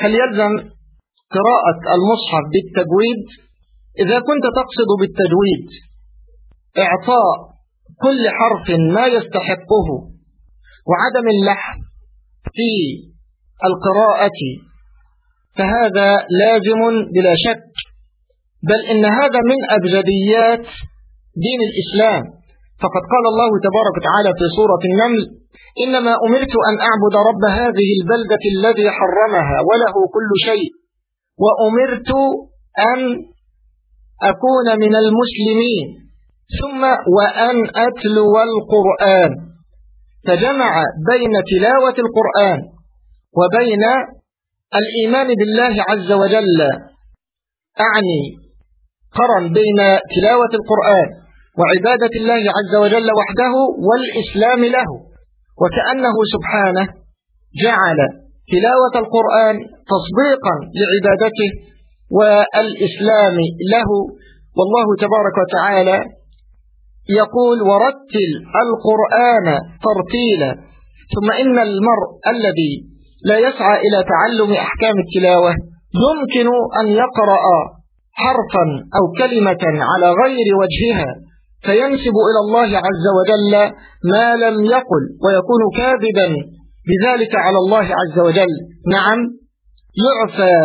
هل يلزم قراءة المصحف بالتجويد؟ إذا كنت تقصد بالتجويد إعطاء كل حرف ما يستحقه وعدم اللحن في القراءة فهذا لازم بلا شك. بل إن هذا من أبجديات دين الإسلام. فقد قال الله تبارك وتعالى في سورة النمل إنما أمرت أن أعبد رب هذه البلدة الذي حرمها وله كل شيء وأمرت أن أكون من المسلمين ثم وأن أتلو القرآن. فجمع بين تلاوة القرآن وبين الإيمان بالله عز وجل. أعني قرن بين تلاوة القرآن وعبادة الله عز وجل وحده والإسلام له. وكأنه سبحانه جعل تلاوة القرآن تصديقا لعبادته والإسلام له. والله تبارك وتعالى يقول ورتل القرآن ترتيلا. ثم إن المرء الذي لا يسعى إلى تعلم أحكام التلاوة. يمكن أن يقرأ حرفا أو كلمة على غير وجهها. فينسب إلى الله عز وجل ما لم يقل ويكون كاذبا بذلك على الله عز وجل. نعم يعفى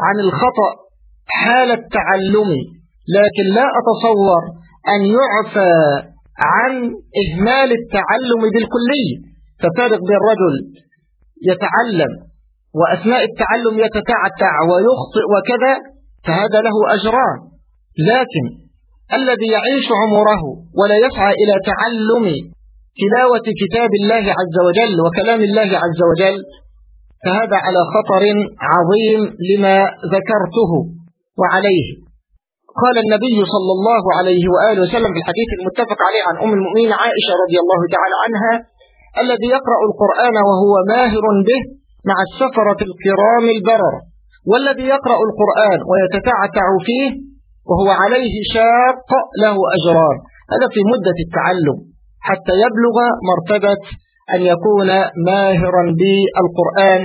عن الخطأ حال التعلم لكن لا أتصور أن يعفى عن إهمال التعلم بالكلية ففارق بين الرجل يتعلم وأثناء التعلم يتتعتع ويخطئ وكذا فهذا له أجران. لكن الذي يعيش عمره ولا يسعى إلى تعلم تلاوة كتاب الله عز وجل وكلام الله عز وجل فهذا على خطر عظيم لما ذكرته وعليه. قال النبي صلى الله عليه وآله وسلم في الحديث المتفق عليه عن أم المؤمنين عائشة رضي الله تعالى عنها الذي يقرأ القرآن وهو ماهر به مع السفرة الكرام البرر والذي يقرأ القرآن ويتتعتع فيه وهو عليه شاق له أجران. هذا في مدة التعلم حتى يبلغ مرتبة أن يكون ماهرا بالقرآن.